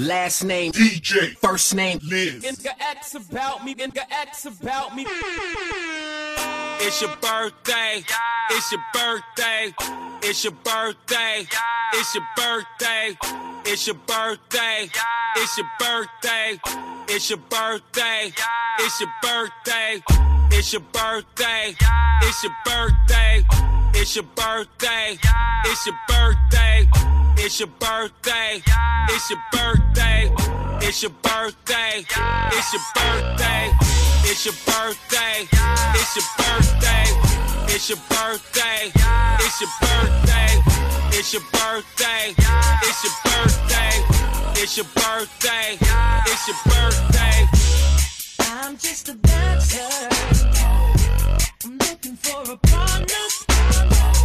Last name DJ. First name Liz. X about me. Interacts about me. It's your birthday. Yeah. It's your birthday. It's your birthday. Yeah. It's your birthday. It's your birthday. Yeah. It's your birthday. It's your birthday. It's your birthday. It's your birthday. It's your birthday. It's your birthday. It's your birthday. It's your birthday. It's your birthday. It's your birthday. It's your birthday. It's your birthday. It's your birthday. It's your birthday. It's your birthday. It's your birthday. It's your birthday. It's your birthday. It's your birthday. I'm just a bachelor. I'm looking for a partner.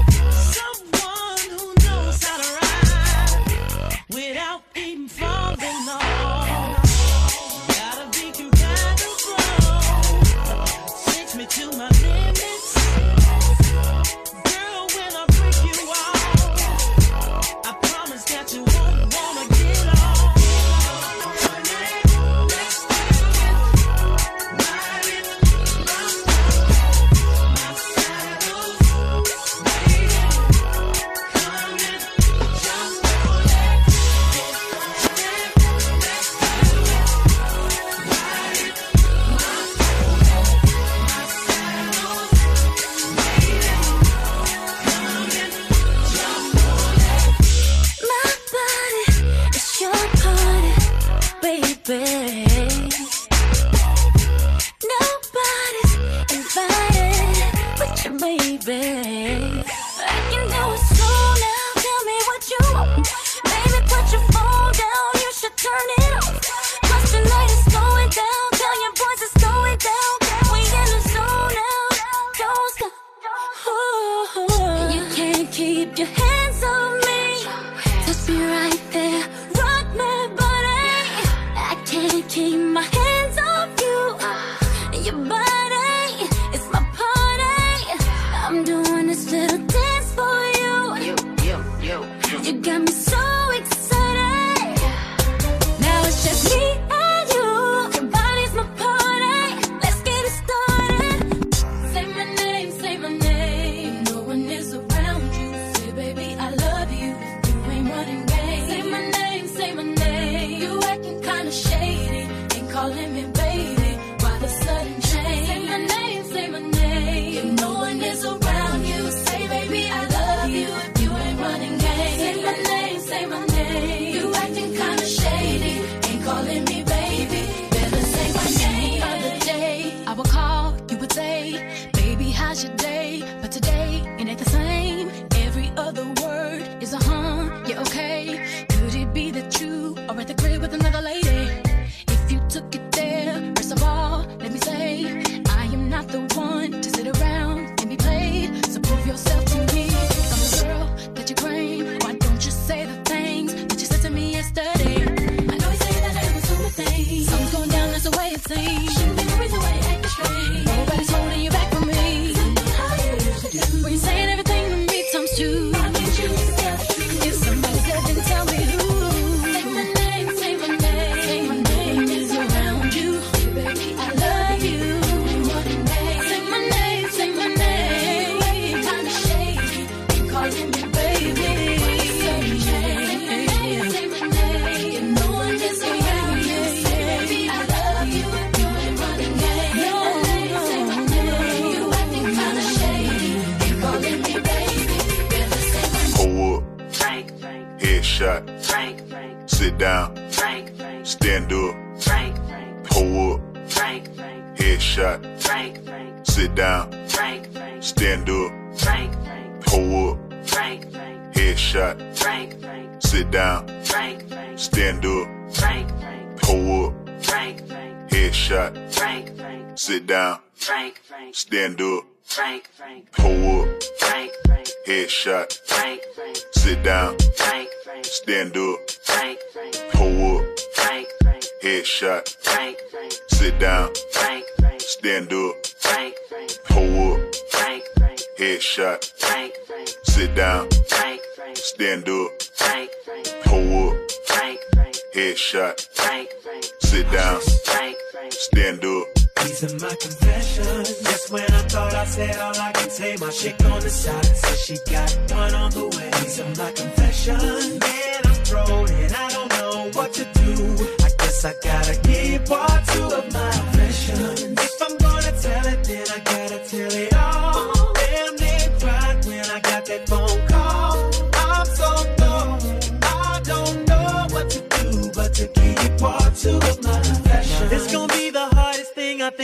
down. Frank, Frank. Stand up. Frank, Frank. Pull up. Frank, Frank. Headshot. Frank, Frank. Sit down. Frank, Frank. Stand up. Frank, Frank. Pull up. Frank, Frank. Headshot. Frank, Frank. Sit down. Frank, Frank. Stand up. Frank, Frank. Pull up. Frank, Frank. Headshot. Frank, Frank. Sit down. Frank, Frank. Stand up. Frank, Frank. Pull up. Frank, Frank. Headshot. Frank, Frank. Sit down. Frank, Frank. Stand up. These my confessions. Just when I thought I said all I can say, my chick on the side says she got one on the way. These are my confessions. Man, I'm thrown and I don't know what to do. I guess I gotta give part two of my confessions.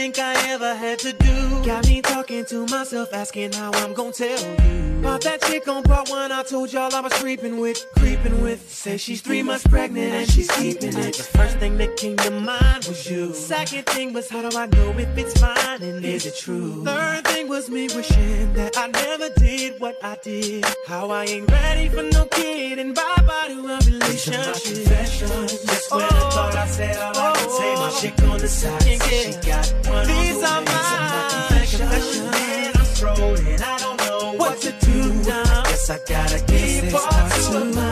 Think I ever had to do. Got me talking to myself, asking how I'm gonna tell you. About that chick on part one, I told y'all I was creeping with, creeping with. Say she's three months pregnant and she's keeping it. The first thing that came to mind was you. Second thing was how do I know if it's mine and is it true? Third was me wishing that I never did what I did. How I ain't ready for no kid and bye bye to a relationship. Just when I thought I said all I could say, my chick on the side said she got one These on are my confessions. Man, I'm and I don't know what, to do now. Guess I gotta keep two of my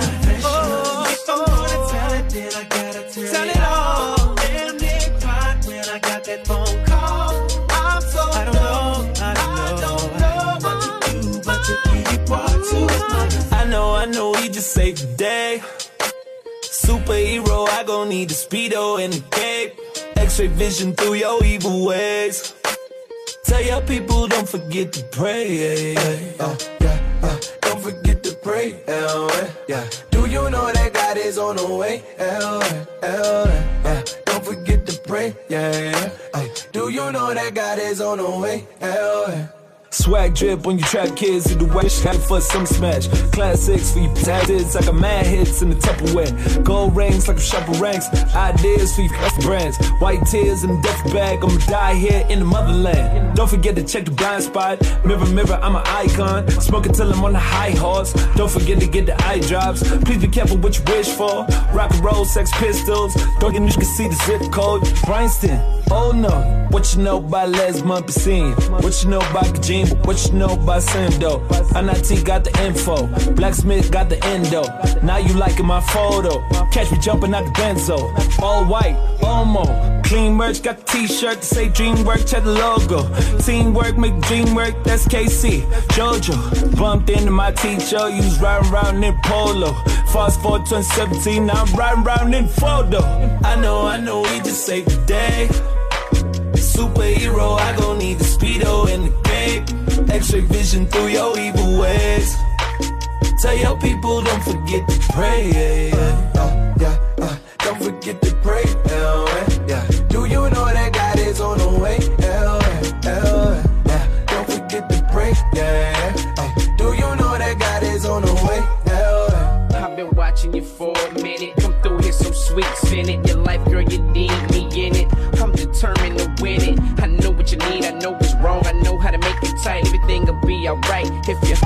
Just saved the day. Superhero, I gon' need the speedo and the cape. X-ray vision through your evil ways. Tell your people don't forget to pray. Uh, yeah, uh, don't forget to pray. yeah. Do you know that God is on the way? Yeah. Don't forget to pray. Yeah, yeah. Uh, do you know that God is on the way? Swag drip when you trap kids in the way. Got for some smash. Classics for you tactics like a mad hits in the Tupperware. Gold rings like a shopper ranks. Ideas for you custom brands. White tears in the duffel bag. I'ma die here in the motherland. Don't forget to check the blind spot. Mirror, mirror, I'm an icon. Smoking till I'm on the high horse. Don't forget to get the eye drops. Please be careful what you wish for. Rock and roll, sex pistols. Don't get you can see the zip code. Bryanston. Oh no. What you know about Les Mumpy What you know about Kajima? What you know about Sando? NIT got the info. Blacksmith got the endo. Now you liking my photo. Catch me jumping out the benzo. All white, Omo. Clean merch, got the t-shirt to say dream work, check the logo. Teamwork, make dream work, that's KC. Jojo, bumped into my teacher, you was riding around in polo. Fast forward 2017, now I'm riding around in photo. I know, I know, we just saved the day. Superhero, I gon' need the speedo and the cape. X-ray vision through your evil ways. Tell your people don't forget to pray. uh, yeah, uh, don't forget to pray. Yeah. Do you know that God is on the way? Yeah. Don't forget to pray. Yeah, uh, do you know that God is on the way? I've been watching you for a minute. Come through here so sweet, spin it. Your life, girl, you need me in it. Alright if you.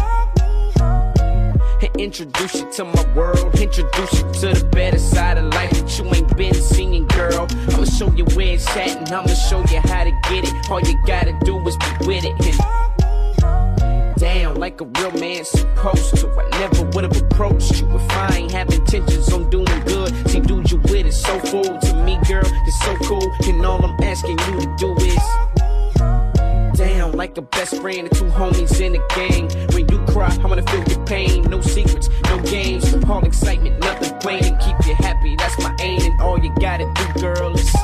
Introduce you to my world. Introduce you to the better side of life that you ain't been seeing, girl. I'ma show you where it's at and I'ma show you how to get it. All you gotta do is be with it. And down like a real man supposed to. I never would have approached you if I ain't have intentions on doing good. See, dude, you with it so full to me, girl. You're so cool, and all I'm asking you to do is down like a best friend and two homies in the gang. When you cry, I wanna feel your pain. No secrets, no games, all excitement, nothing plain. Keep you happy, that's my aim. And all you gotta do, girl, is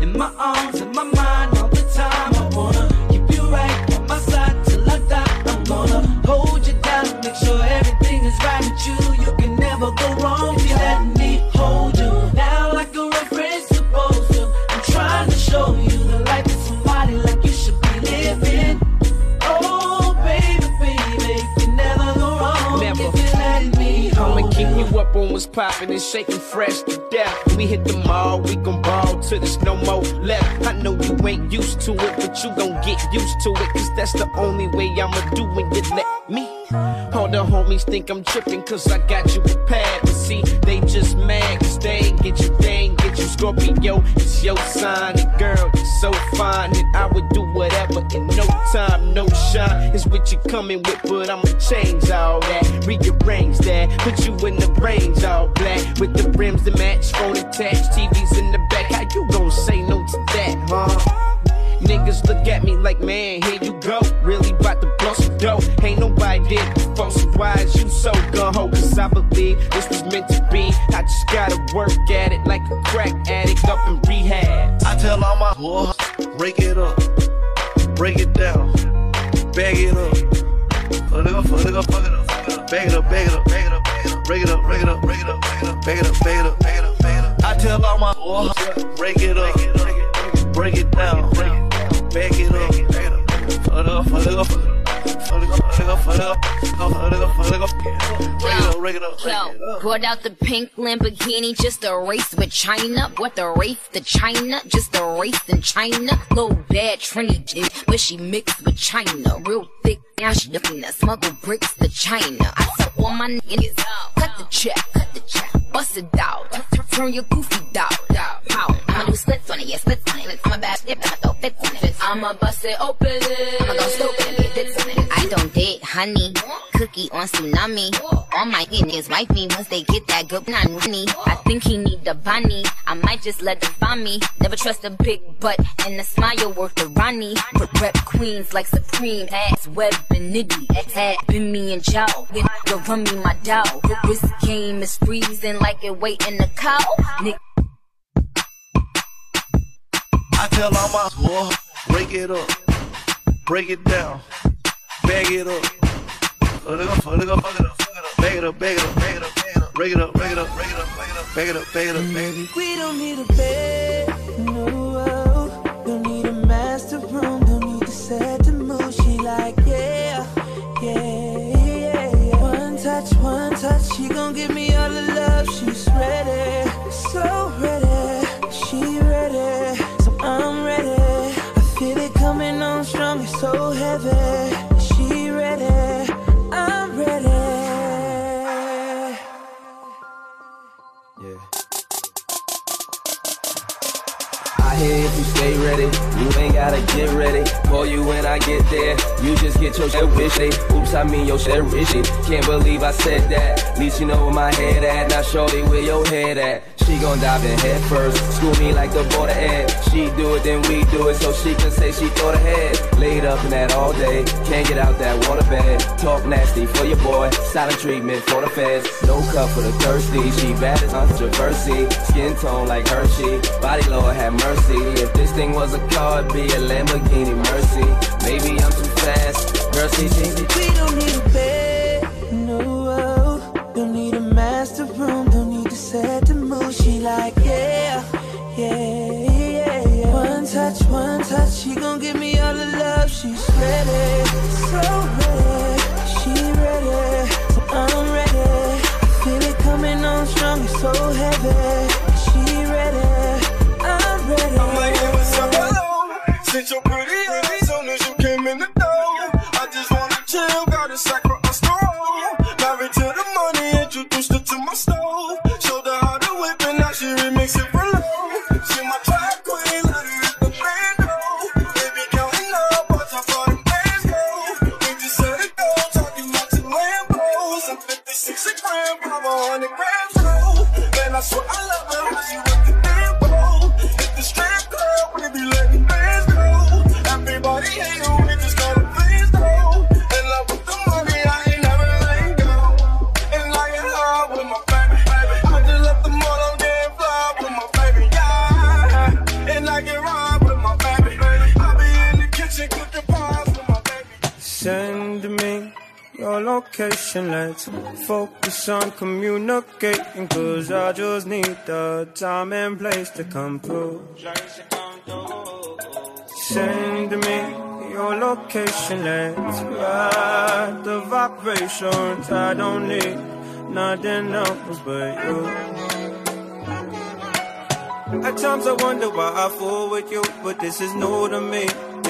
in my arms, in my mind, all the time. I wanna keep you right on my side till I die. I'm gonna hold you down, make sure everything is right with you. You you up on what's poppin' and shaking fresh to death. We hit the mall, we gon' ball till there's no more left. I know you ain't used to it, but you gon' get used to it, cause that's the only way I'ma do when you let me. All the homies think I'm trippin' cause I got you prepared. But see, they just mad cause they ain't get you, they ain't get you. Scorpio, it's your sign. And girl, you're so fine. And I would do whatever in no time, no sunshine is what you coming with, but I'ma change all that. Rearrange that, put you in the range all black. With the rims to match, phone attached, TVs in the back. How you gon' say no to that, huh? Niggas look at me like, man, here you go. Really about to blow some dough. Ain't nobody did before, so is you so gun ho? Cause I believe this was meant to be. I just gotta work at it like a crack addict up in rehab. I tell all my boys, break it up, break it down, bag it up. It up, fuck it fuck it up, fuck it up. Bag it up, bag it up, break it up, break it up, break it up, break it up, bag it up, bag it up. I tell all my boys, break it up, break it down, bag it up, fuck it up, fuck it up, fuck it up. Fuck it up, fuck it up, fuck it up, fuck it up, fuck it up, break it up, break it up, Yo, brought out the pink Lamborghini just a race with China. What the race to China? Just a race in China. Little bad Trinity, but she mixed with China. Real thick, now she looking to smuggle bricks to China. I tell all my niggas, cut the check, cut the check, bust it out, turn your goofy dog, pow. I'ma do splits on it, yeah, splits on it. I'm a bad dip, I'ma throw fits on it. I'ma bust it open, I'ma go stupid and be a dip on it. I don't date honey, cookie on tsunami. All my niggas wife me once they get that good money. I think he need the bunny. I might just let them find me. Never trust a big butt and a smile worth the Ronnie. But rep queens like Supreme ass web and nitty. Had been me and Joe. Then go run me my dough. This game is freezing like it waiting the cow. Nick I tell all my boys, break it up, break it down, bag it up. Fuck it up, fuck it up, fuck it up, fuck it up. Bag it up, bag it up, bag it up, bag it up. Break it up, break it up, break it up, break it up. Bag it up, bag it up, bag it up. We don't need a bed, she gon' give me all the love. She's ready, so ready. She ready, so I'm ready. I feel it coming on strong, it's so heavy. She ready, I'm ready. Yeah. I hear if you stay ready, you ain't gotta get ready. Call you when I get there, you just get your shit wishy. Oops, I mean your shit rishy. Can't believe I said that. Least you know where my head at. Now shorty, where your head at? She gon' dive in head first. School me like the border ed. She do it, then we do it, so she can say she thought ahead. Laid up in that all day, can't get out that water bed. Talk nasty for your boy, silent treatment for the feds. No cup for the thirsty. She bad as controversy. Skin tone like Hershey. Body Lord have mercy. If this thing was a car, be a Lamborghini Mercy. Maybe I'm too fast. Girl, see, see. We don't need a bed, no. Don't need a master room, don't need to set the mood. She like, yeah, yeah, yeah, yeah. One touch, one touch, she gon' give me all the love. She's ready, so ready. She ready, so I'm ready. I feel it coming on strong, it's so heavy. Communicating. Cause I just need the time and place to come through. Send me your location. Let's ride the vibrations. I don't need nothing else but you. At times I wonder why I fool with you, but this is new to me.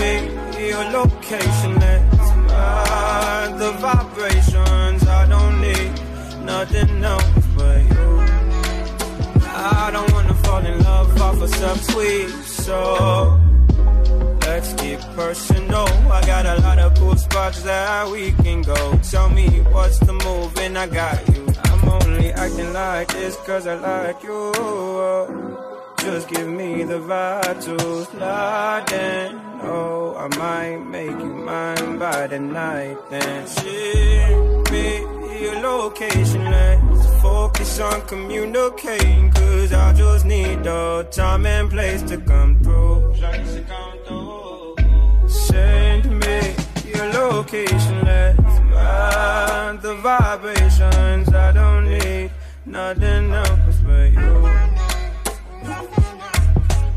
Me your location, let's ride the vibrations. I don't need nothing else but you. I don't wanna fall in love off of some sweet, so let's get personal. I got a lot of cool spots that we can go. Tell me what's the move, and I got you. I'm only acting like this cause I like you. Just give me the vibe to slide in. Oh, I might make you mine by the night. Then ship me your location. Let's focus on communicating. Cause I just need the time and place to come through. Send me your location. Let's ride the vibrations. I don't need nothing else but you.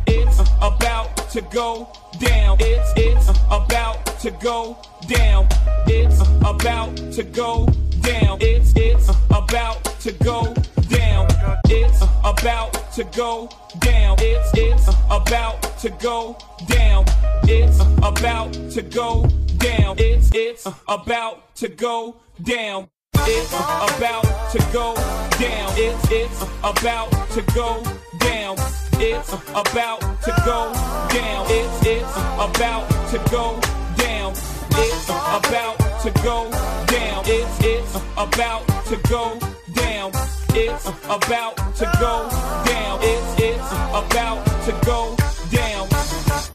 It's about to go down. It's it's about to go down. It's about to go down. It's it's about to go down. It's about to go down. It's it's about to go down. It's about to go down. It's it's about to go down. It's about to go down. It's it's about to go down. It's about to go down. It's it's about to go down. It's about to go down. It's it's about to go down. It's about to go down. It's it's about to go down.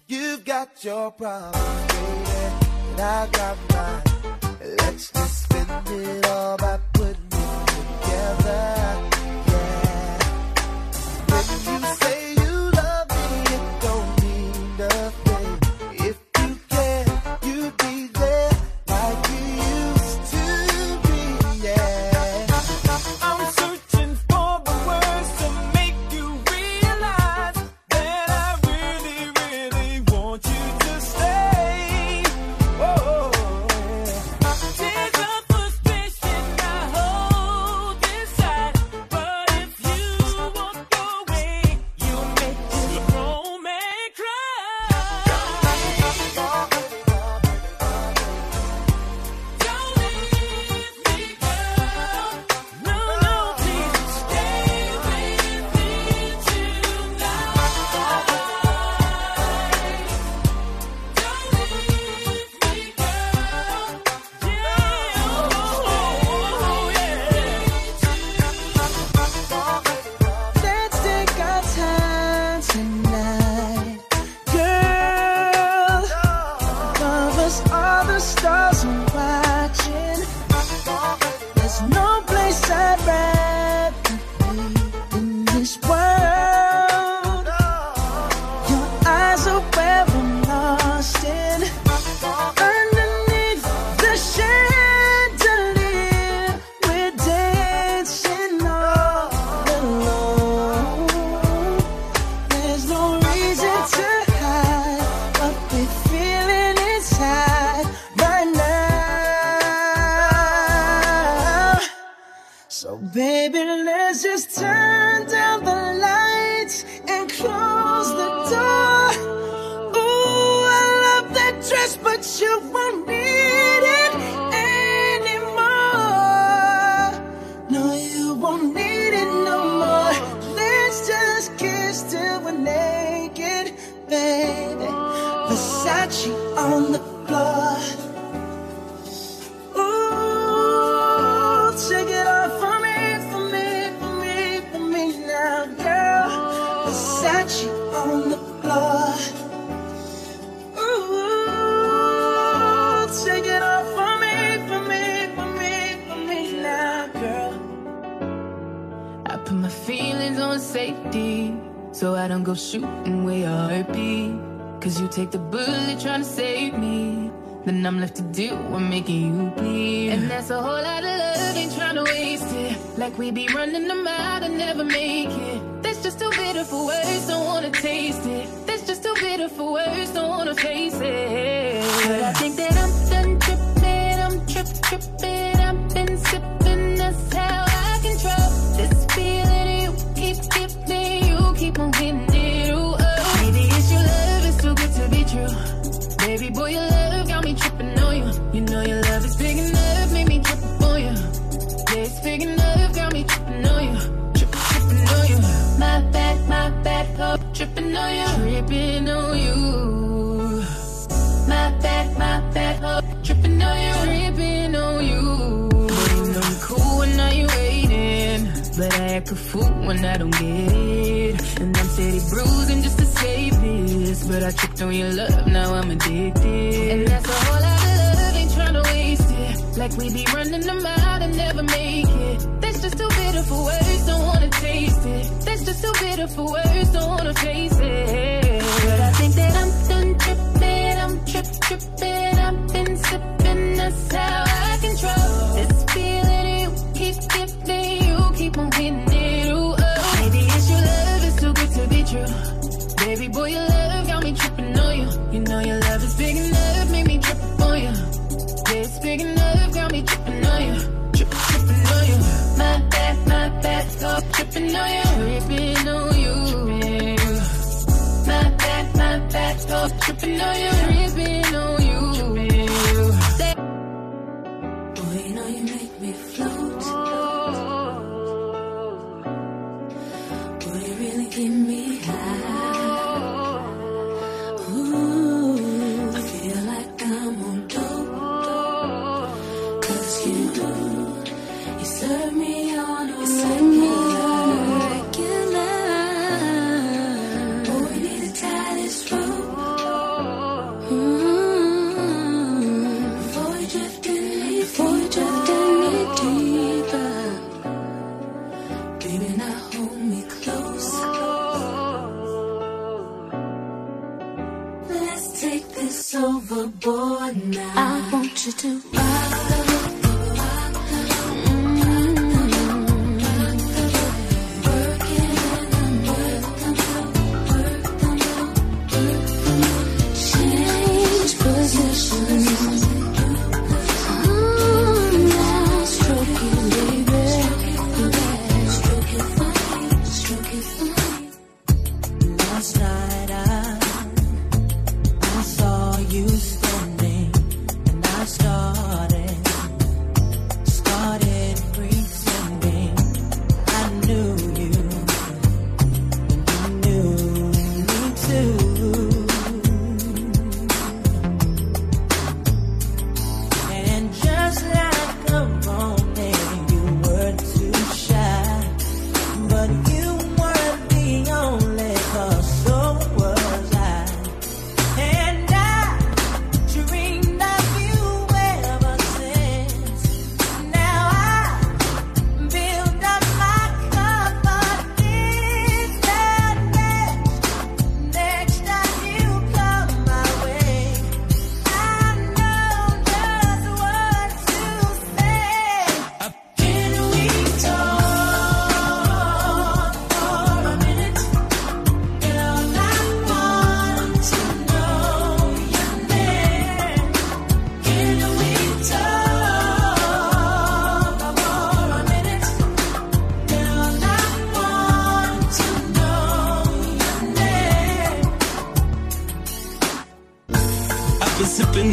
You've got your problems, baby, and I got mine. Let's just spend it all by putting it together. Yeah. When you take the bullet trying to save me. Then I'm left to do what making you bleed. And that's a whole lot of love, ain't trying to waste it. Like we be running them out and never make it. That's just too bitter for words, don't wanna taste it. That's just too bitter for words, don't wanna face it. Tripping on you, tripping on you. My bad, my bad, oh. Tripping on you, tripping on you. Baby, I'm cool when now you waiting, but I act a fool when I don't get it. And I'm steady bruising just to save this, but I tripped on your love, now I'm addicted. And that's a whole lot of love, ain't trying to waste it. Like we be running them out and never make it. That's just too bitter for words. Just too bitter for words, don't wanna face it. But I think that I'm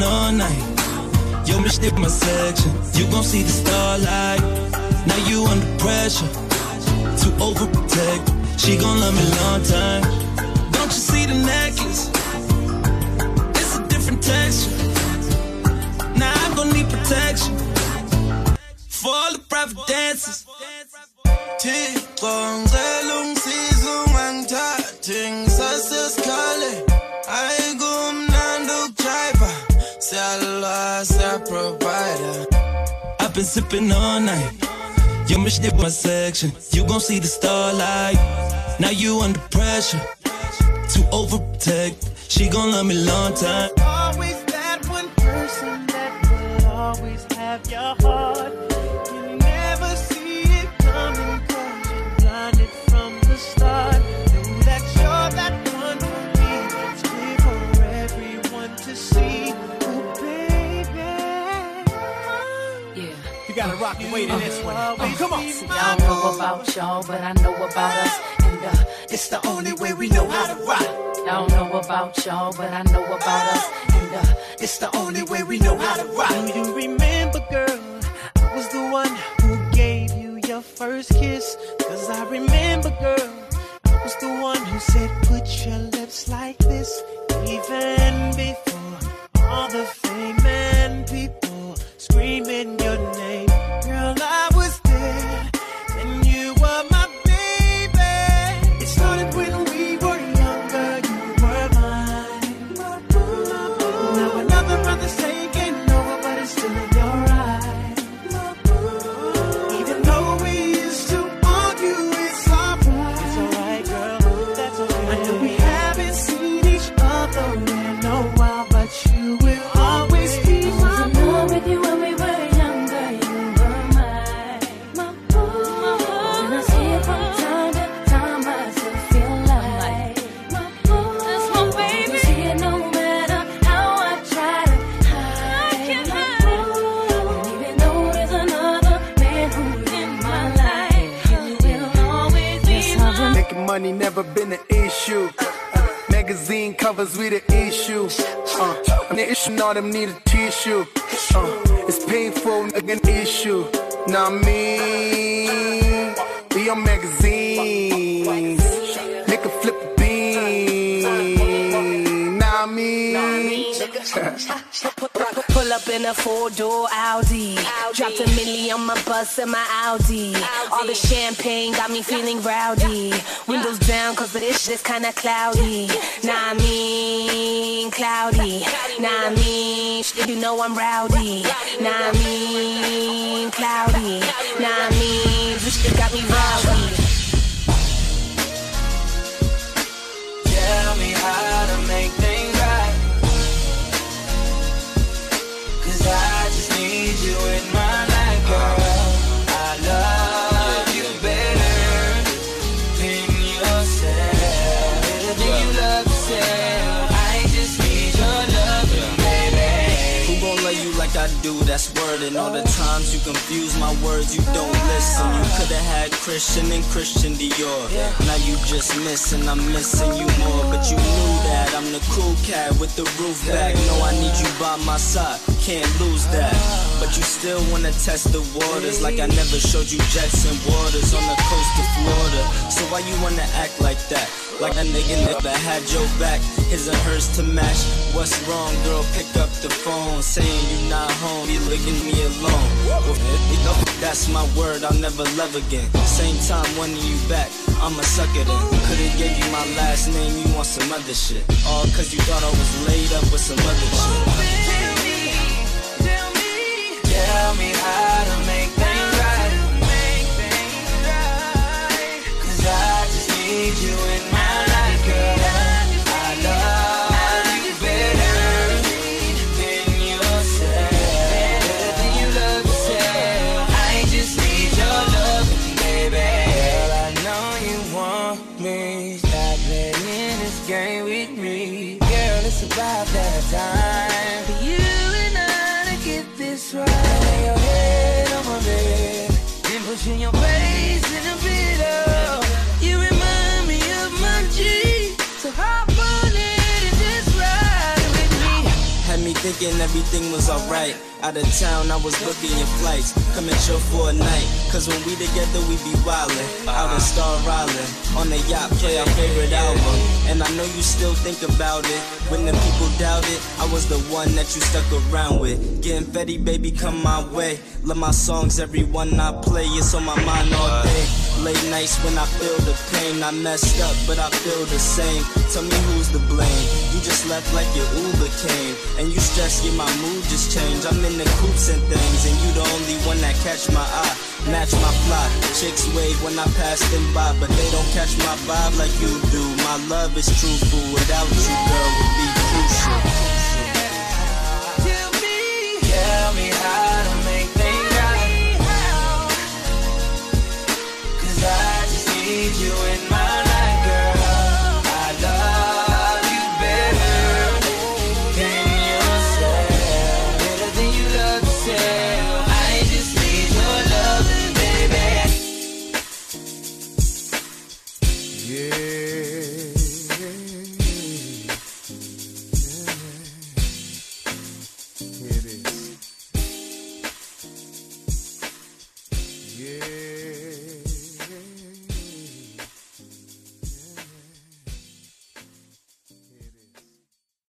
working all night. Yo, me stick my section. You gon' see the starlight. Now you under pressure to overprotect. She gon' love me long time. Don't you see the necklace? It's a different texture. Now I'm gon' need protection for all the private dances. Tick, been sipping all night. You missed it my section. You gon' see the starlight. Now you under pressure to overprotect. She gon' love me long time. Always that one person that will always have your heart. Rock away to this one. Oh, come on. See, I don't know about y'all, but I know about us. And uh, it's the only way we know how to rock. I don't know about y'all, but I know about us. And uh, it's the only way we know how to rock. Do you remember, girl? I was the one who gave you your first kiss. Cause I remember, girl. I was the one who said, put your lips like this. Even before all the fame and people screaming your name. Pull up in a four door Audi. Dropped a milli on my bus and my Audi. All the champagne got me feeling rowdy. Windows down cause this shit's kinda cloudy. Nah, I mean, cloudy. Nah, I mean, shit, you know I'm rowdy. Nah, I mean, cloudy. Nah, I mean, this shit got me rowdy. Tell me how to you confuse my words, you don't listen. You could've had Christian and Christian Dior. Now you just missing, I'm missing you more. But you knew that I'm the cool cat with the roof back. No, I need you by my side, can't lose that. But you still wanna test the waters like I never showed you jets and waters on the coast of Florida. So why you wanna act like that? Like a nigga never had your back, his and hers to match. What's wrong, girl? Pick up the phone, saying you not home, you leaving me alone. That's my word, I'll never love again. Same time, wanting you back, I'ma suck it in. Could've gave you my last name, you want some other shit. All cause you thought I was laid up with some other shit. Tell me how to make things right. Cause I just need you in thinking everything was alright. Out of town, I was booking your flights. Coming chill for a night. Cause when we together, we be wildin'. Out in uh-huh. Star Island. On the yacht, play our favorite album. And I know you still think about it. When the people doubt it, I was the one that you stuck around with. Getting Fetty, baby, come my way. Love my songs, every one I play. It's on my mind all day. Late nights when I feel the pain. I messed up, but I feel the same. Tell me who's to blame. You just left like your Uber came. And you stress, yeah, my mood just changed. I'm in the coops and things, and you the only one that catch my eye. Match my fly. Chicks wave when I pass them by, but they don't catch my vibe like you do. My love is truthful. Without you, girl, would be crucial. Tell me how to need you in my